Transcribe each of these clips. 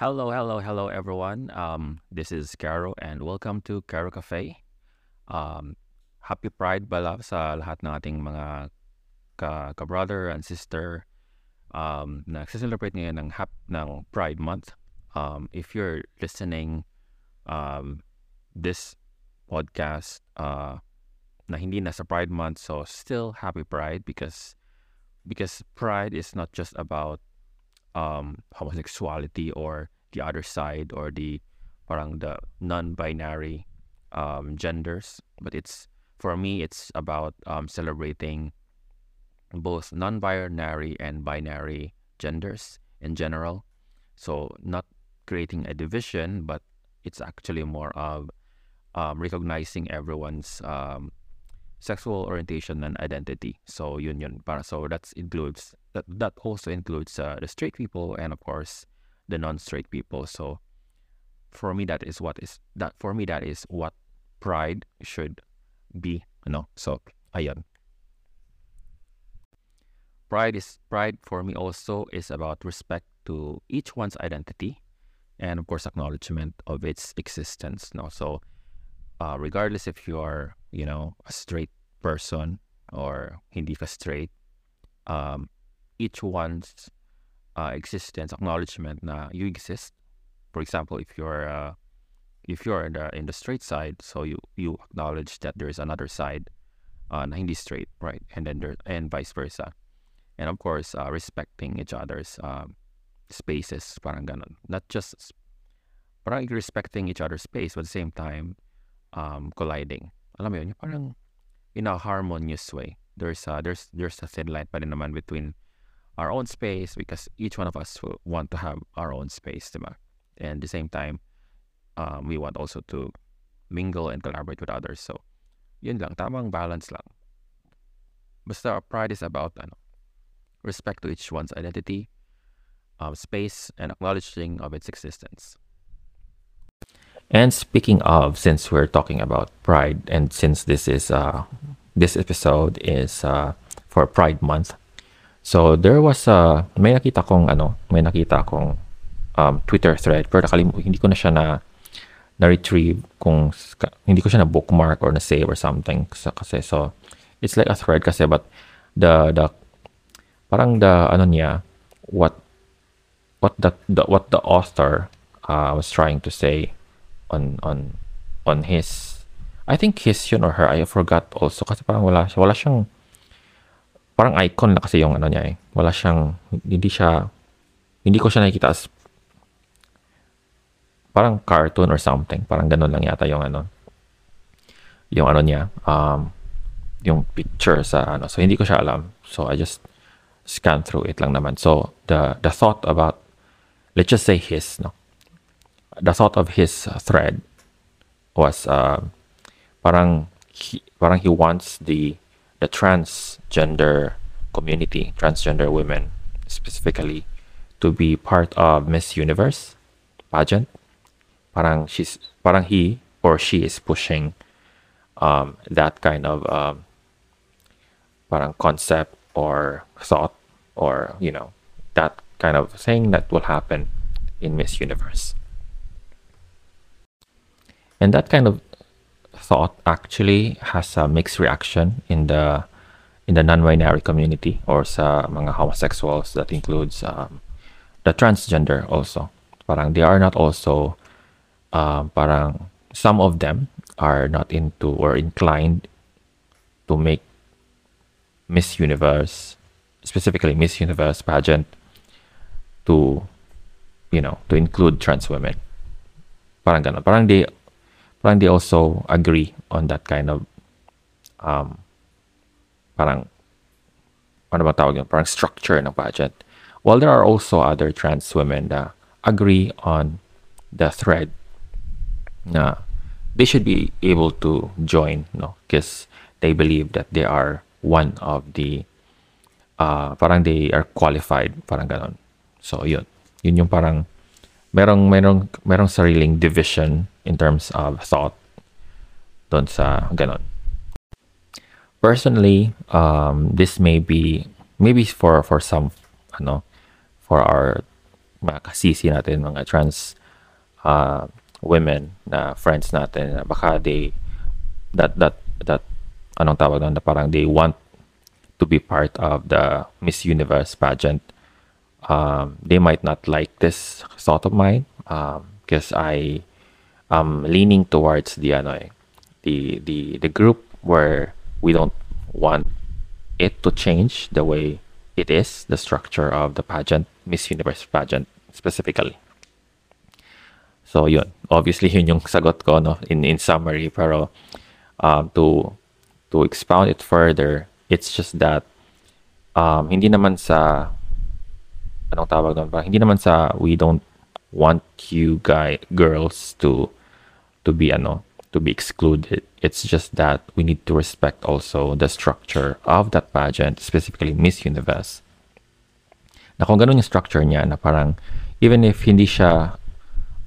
Hello, hello, hello, everyone. Um, this is Kero and welcome to Kero Cafe. Um, happy Pride pala sa lahat ng ating mga ka, ka-brother and sister um, na celebrate ngayon ng, hap, ng Pride Month. Um, if you're listening um, this podcast uh, na hindi na sa Pride Month, so still happy Pride because because Pride is not just about um, homosexuality or the other side or the parang the non-binary um, genders but it's for me it's about um, celebrating both non-binary and binary genders in general so not creating a division but it's actually more of um, recognizing everyone's um, sexual orientation and identity. So yun yun. Para, so that includes that that also includes uh, the straight people and of course the non-straight people. So for me that is what is that for me that is what pride should be. You know? So ayun. Pride is pride for me also is about respect to each one's identity and of course acknowledgement of its existence. No, so uh, regardless if you are you know a straight person or hindi ka straight, um, each one's uh, existence acknowledgement na you exist. For example, if you're uh, if you're in the, in the straight side, so you you acknowledge that there is another side uh, na hindi straight, right? And then there and vice versa. And of course, uh, respecting each other's um, spaces, parang ganun. Not just parang respecting each other's space, but at the same time, um, colliding. Alam mo yun, parang in a harmonious way. There's a, there's there's a thin line pa rin naman between our own space because each one of us will want to have our own space, diba? And at the same time, um, we want also to mingle and collaborate with others. So, yun lang, tamang balance lang. Basta pride is about ano, respect to each one's identity, um, space, and acknowledging of its existence. And speaking of, since we're talking about pride, and since this is uh, this episode is uh, for Pride Month, so there was uh, may nakita kong ano, may nakita kong um, Twitter thread, pero nakalim hindi ko na siya na na-retrieve kung hindi ko siya na bookmark or na save or something kasi. So it's like a thread kasi but the the parang the ano niya what what the, the what the author uh, was trying to say on on on his I think his yun or her I forgot also kasi parang wala wala siyang parang icon na kasi yung ano niya eh. Wala siyang hindi siya hindi ko siya nakikita as parang cartoon or something. Parang ganun lang yata yung ano yung ano niya um yung picture sa ano. So hindi ko siya alam. So I just scan through it lang naman. So the the thought about let's just say his no? The thought of his thread was uh, parang he, parang he wants the the transgender community, transgender women specifically, to be part of Miss Universe pageant. Parang she's parang he or she is pushing um, that kind of um, parang concept or thought or you know that kind of thing that will happen in Miss Universe. And that kind of thought actually has a mixed reaction in the in the non-binary community or sa mga homosexuals that includes um, the transgender also. Parang they are not also uh, parang some of them are not into or inclined to make Miss Universe, specifically Miss Universe pageant to you know, to include trans women. Parang ganun. Parang they parang they also agree on that kind of um, parang ano ba tawag yun? Parang structure ng pageant. While there are also other trans women that agree on the thread na they should be able to join, no? Because they believe that they are one of the uh, parang they are qualified, parang ganon. So, yun. Yun yung parang merong merong merong sariling division in terms of thought doon sa ganon. Personally, um, this may be maybe for for some ano for our mga kasisi natin, mga trans uh, women na friends natin, na baka they, that, that, that, anong tawag doon, na parang they want to be part of the Miss Universe pageant. Um, they might not like this thought of mine because um, I am leaning towards the ano, eh, the the the group where we don't want it to change the way it is, the structure of the pageant, Miss Universe pageant specifically. So yun, obviously yun yung sagot ko no in in summary pero um, to to expound it further, it's just that um, hindi naman sa anong tawag doon, parang hindi naman sa we don't want you guy girls to to be ano to be excluded. It's just that we need to respect also the structure of that pageant, specifically Miss Universe. Na kung ganun yung structure niya, na parang, even if hindi siya,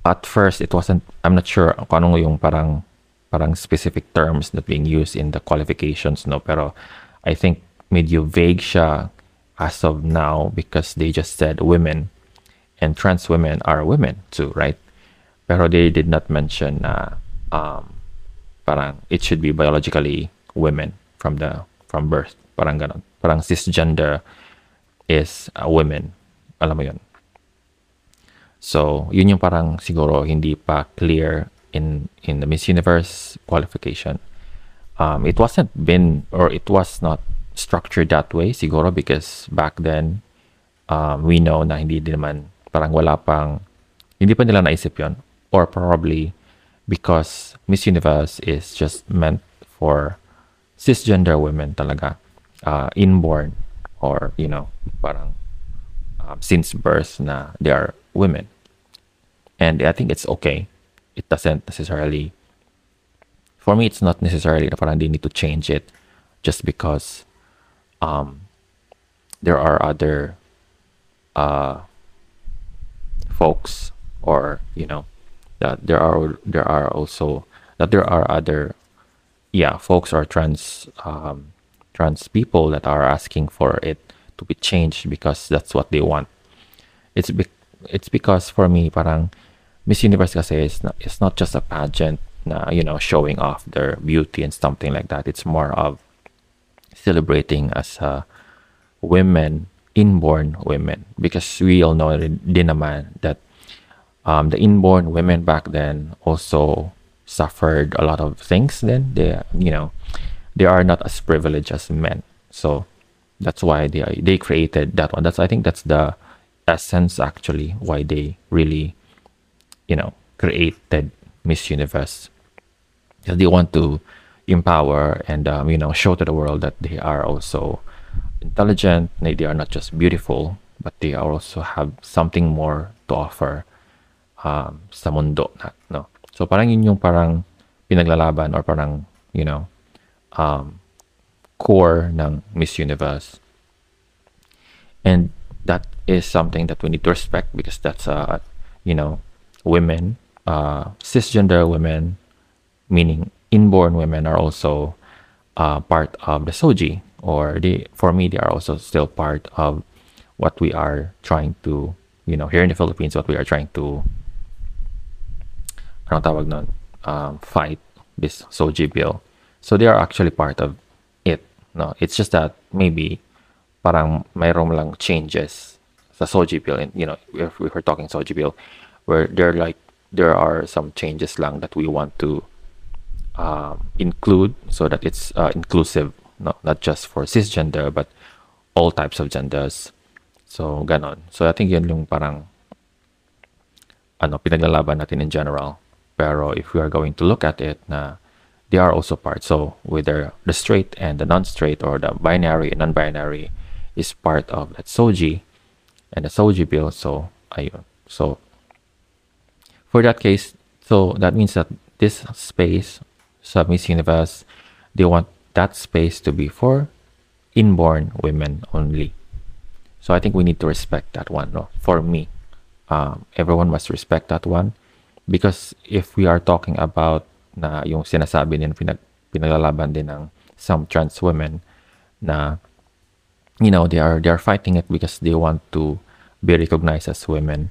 at first, it wasn't, I'm not sure kung ano yung parang, parang specific terms that being used in the qualifications, no? Pero, I think medyo vague siya as of now because they just said women and trans women are women too, right? Pero they did not mention na uh, um, parang it should be biologically women from the from birth. Parang ganon. Parang cisgender is a women. Alam mo yun. So, yun yung parang siguro hindi pa clear in in the Miss Universe qualification. Um, it wasn't been or it was not structured that way siguro because back then um, we know na hindi din naman parang wala pang hindi pa nila naisip yon or probably because Miss Universe is just meant for cisgender women talaga, uh, inborn or, you know, parang um, since birth na they are women. And I think it's okay. It doesn't necessarily, for me, it's not necessarily na parang they need to change it just because um, there are other uh, folks or, you know, that there are there are also that there are other yeah folks or trans um, trans people that are asking for it to be changed because that's what they want. It's be- it's because for me parang Miss Universe kasi is not, it's not just a pageant na you know showing off their beauty and something like that. It's more of celebrating as a women inborn women. Because we all know din naman that um, the inborn women back then also suffered a lot of things then. They you know they are not as privileged as men. So that's why they they created that one. That's i think that's the essence actually why they really you know created miss universe. Because they want to empower and um, you know show to the world that they are also intelligent they are not just beautiful but they also have something more to offer um, sa mundo na, no? So parang yun yung parang pinaglalaban or parang, you know, um, core ng Miss Universe. And that is something that we need to respect because that's, uh, you know, women, uh, cisgender women, meaning inborn women are also uh, part of the SOGIE or they, for me, they are also still part of what we are trying to, you know, here in the Philippines, what we are trying to tawag nun, um, fight this SOGIE bill. So they are actually part of it. No, it's just that maybe parang mayroon lang changes sa SOGIE bill. And you know, if we were talking SOGIE bill, where there like there are some changes lang that we want to um, include so that it's uh, inclusive, no, not just for cisgender but all types of genders. So ganon. So I think yun yung parang ano pinaglalaban natin in general. Pero if we are going to look at it, na they are also part. So whether the straight and the non-straight or the binary and non-binary is part of that SOGIE and the SOGIE bill. So ayun. So for that case, so that means that this space, sa Universe, they want that space to be for inborn women only. So I think we need to respect that one. No? For me, um, everyone must respect that one. Because if we are talking about na yung sinasabi din pinag, pinaglalaban din ng some trans women na you know they are they are fighting it because they want to be recognized as women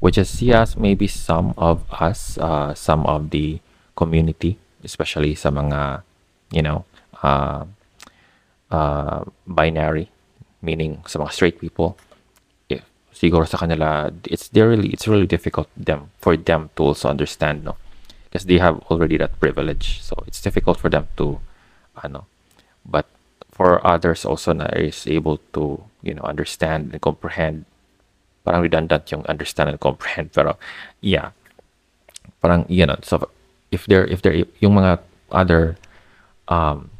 which is yes, maybe some of us, uh, some of the community, especially sa mga, you know, uh, uh, binary, meaning sa mga straight people, if siguro sa kanila, it's really it's really difficult them for them to also understand, no, because they have already that privilege, so it's difficult for them to, ano, but for others also na is able to you know understand and comprehend parang redundant yung understand and comprehend pero yeah. Parang you know so if there if there yung mga other um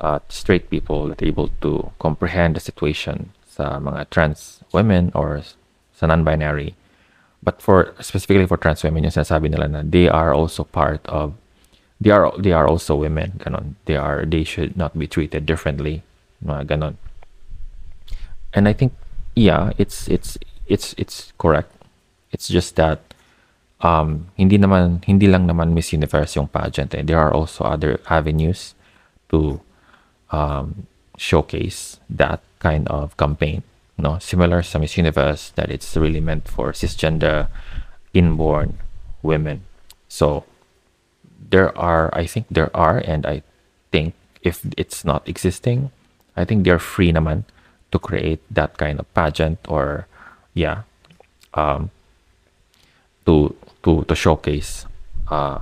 uh, straight people that able to comprehend the situation sa mga trans women or sa non-binary. But for specifically for trans women yung sinasabi nila na they are also part of they are they are also women ganon. They are they should not be treated differently mga ganon. And i think yeah it's it's it's it's correct. It's just that um hindi naman hindi lang naman Miss Universe yung pageant eh. there are also other avenues to um, showcase that kind of campaign no similar sa Miss Universe that it's really meant for cisgender inborn women so there are i think there are and i think if it's not existing i think they're free naman to create that kind of pageant or yeah um to to to showcase uh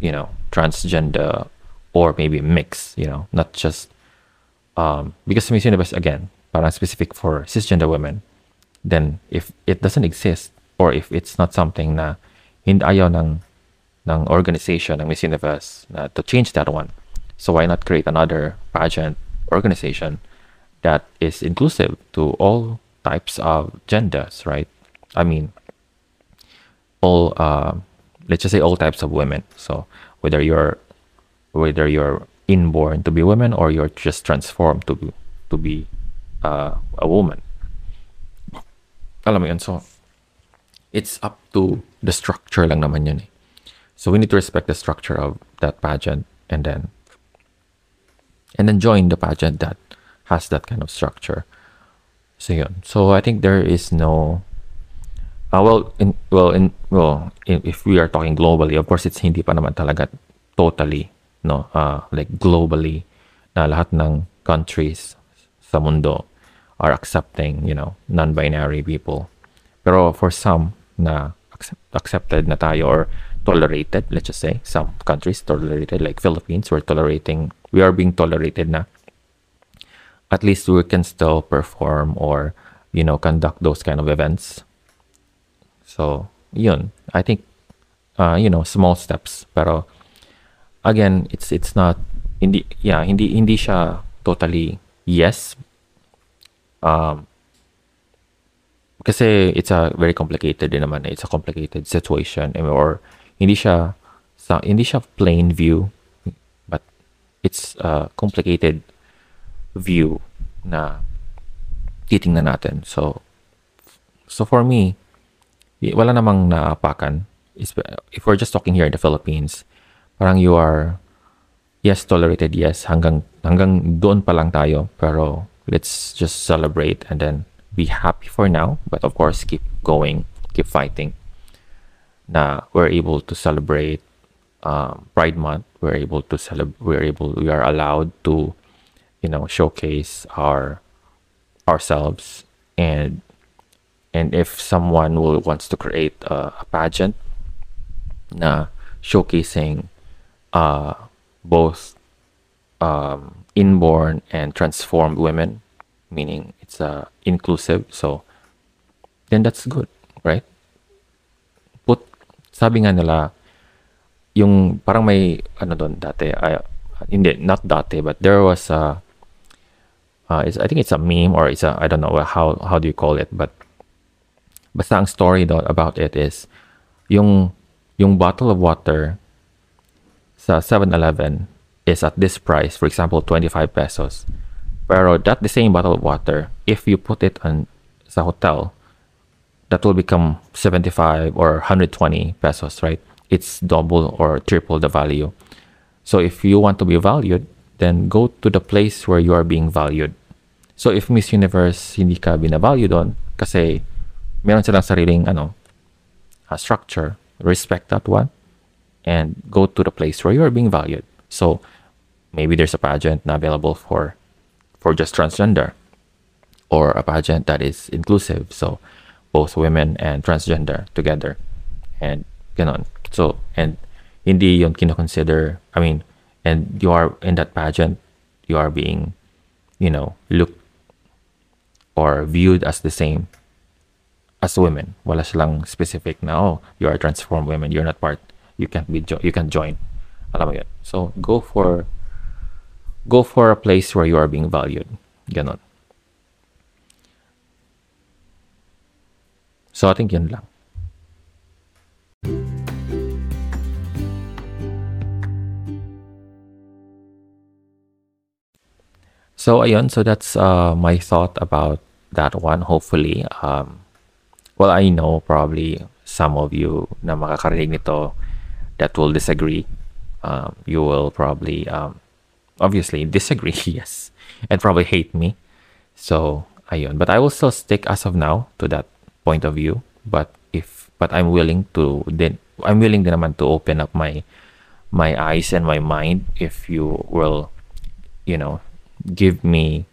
you know transgender or maybe mix you know not just um because Miss Universe again parang specific for cisgender women then if it doesn't exist or if it's not something na hindi ayaw ng ng organization ng Miss Universe na to change that one. So why not create another pageant organization that is inclusive to all types of genders, right? I mean, all uh, let's just say all types of women. So whether you're whether you're inborn to be women or you're just transformed to be, to be uh, a woman. Alam yun, so it's up to the structure lang naman yun eh. So we need to respect the structure of that pageant and then and then join the pageant that has that kind of structure. So yun. So I think there is no uh, well in well in well in, if we are talking globally, of course it's hindi pa naman talaga totally no uh, like globally na lahat ng countries sa mundo are accepting, you know, non-binary people. Pero for some na accept, accepted na tayo or tolerated, let's just say, some countries tolerated, like Philippines, we're tolerating, we are being tolerated na at least we can still perform or, you know, conduct those kind of events. So, yun, I think, uh, you know, small steps, pero again, it's, it's not, hindi, yeah, hindi, hindi siya totally yes. Um, kasi it's a very complicated din naman. It's a complicated situation or hindi siya sa hindi siya plain view but it's a complicated view na titingnan natin. So so for me, wala namang naapakan. If we're just talking here in the Philippines, parang you are yes tolerated yes hanggang hanggang doon pa lang tayo pero let's just celebrate and then be happy for now but of course keep going keep fighting na we're able to celebrate um, Pride Month. We're able to celebrate. We're able. We are allowed to, you know, showcase our ourselves and and if someone will wants to create a, a pageant na showcasing uh, both um, inborn and transformed women, meaning it's uh, inclusive. So then that's good, right? sabi nga nila, yung parang may ano doon dati, uh, hindi, not dati, but there was a, uh, I think it's a meme or it's a, I don't know how, how do you call it, but basta ang story doon about it is, yung, yung bottle of water sa 7-Eleven is at this price, for example, 25 pesos. Pero that the same bottle of water, if you put it on sa hotel, that will become 75 or 120 pesos, right? It's double or triple the value. So if you want to be valued, then go to the place where you are being valued. So if Miss Universe hindi ka binavalue doon kasi meron silang sariling ano, uh, structure, respect that one, and go to the place where you are being valued. So maybe there's a pageant not available for for just transgender or a pageant that is inclusive. So both women and transgender together. And ganon. So, and hindi yun kinoconsider, I mean, and you are in that pageant, you are being, you know, looked or viewed as the same as women. Wala silang specific na, oh, you are transformed women, you're not part, you can't be, jo- you can't join. Alam mo yun. So, go for, go for a place where you are being valued. Ganon. So, I think yun lang. So, ayun. So, that's uh, my thought about that one. Hopefully, um, well, I know probably some of you na makakarinig nito that will disagree. Um, you will probably, um, obviously, disagree, yes, and probably hate me. So, ayun. But I will still stick as of now to that point of view. But if, but I'm willing to, then I'm willing din naman to open up my my eyes and my mind if you will, you know, give me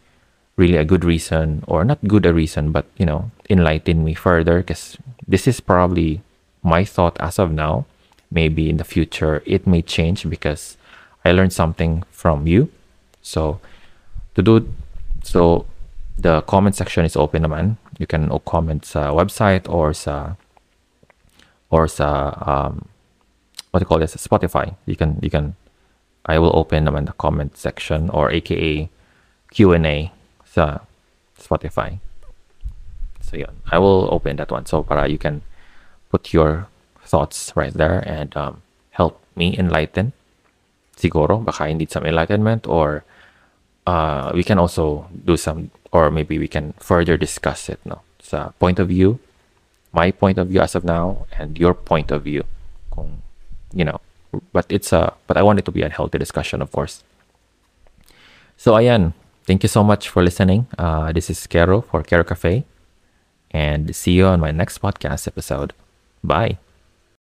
really a good reason or not good a reason but you know enlighten me further because this is probably my thought as of now. Maybe in the future it may change because i learned something from you. So to do so the comment section is open naman. You can comment sa website or sa or sa um, what do you call this? Spotify. You can you can i will open naman the comment section or aka Q&A sa Spotify. So yun, I will open that one. So para you can put your thoughts right there and um, help me enlighten. Siguro, baka hindi some enlightenment or uh, we can also do some, or maybe we can further discuss it, no? Sa point of view, my point of view as of now, and your point of view. Kung, you know, but it's a, but I want it to be a healthy discussion, of course. So ayan, Thank you so much for listening. Uh, this is Kero for Kero Cafe, and see you on my next podcast episode. Bye.